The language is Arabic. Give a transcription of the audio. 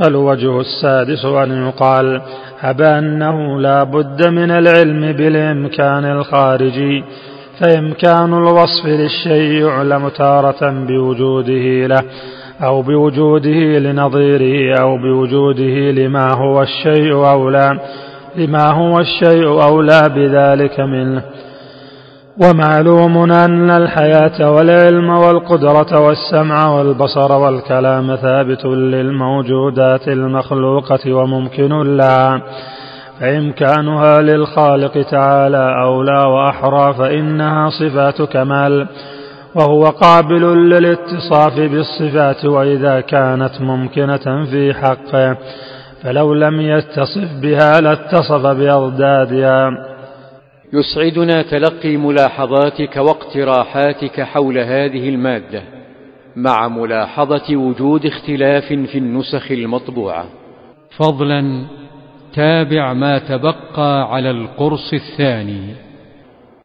الوجه السادس أن يقال هب أنه لا بد من العلم بالإمكان الخارجي فإمكان الوصف للشيء يعلم تارة بوجوده له أو بوجوده لنظيره أو بوجوده لما هو الشيء أولى لما هو الشيء أولى بذلك منه. ومعلوم أن الحياة والعلم والقدرة والسمع والبصر والكلام ثابت للموجودات المخلوقة وممكن لها فإمكانها للخالق تعالى أولى وأحرى فإنها صفات كمال وهو قابل للاتصاف بالصفات وإذا كانت ممكنة في حقه فلو لم يتصف بها لاتصف بأضدادها. يسعدنا تلقي ملاحظاتك واقتراحاتك حول هذه المادة مع ملاحظة وجود اختلاف في النسخ المطبوعة. فضلا تابع ما تبقى على القرص الثاني.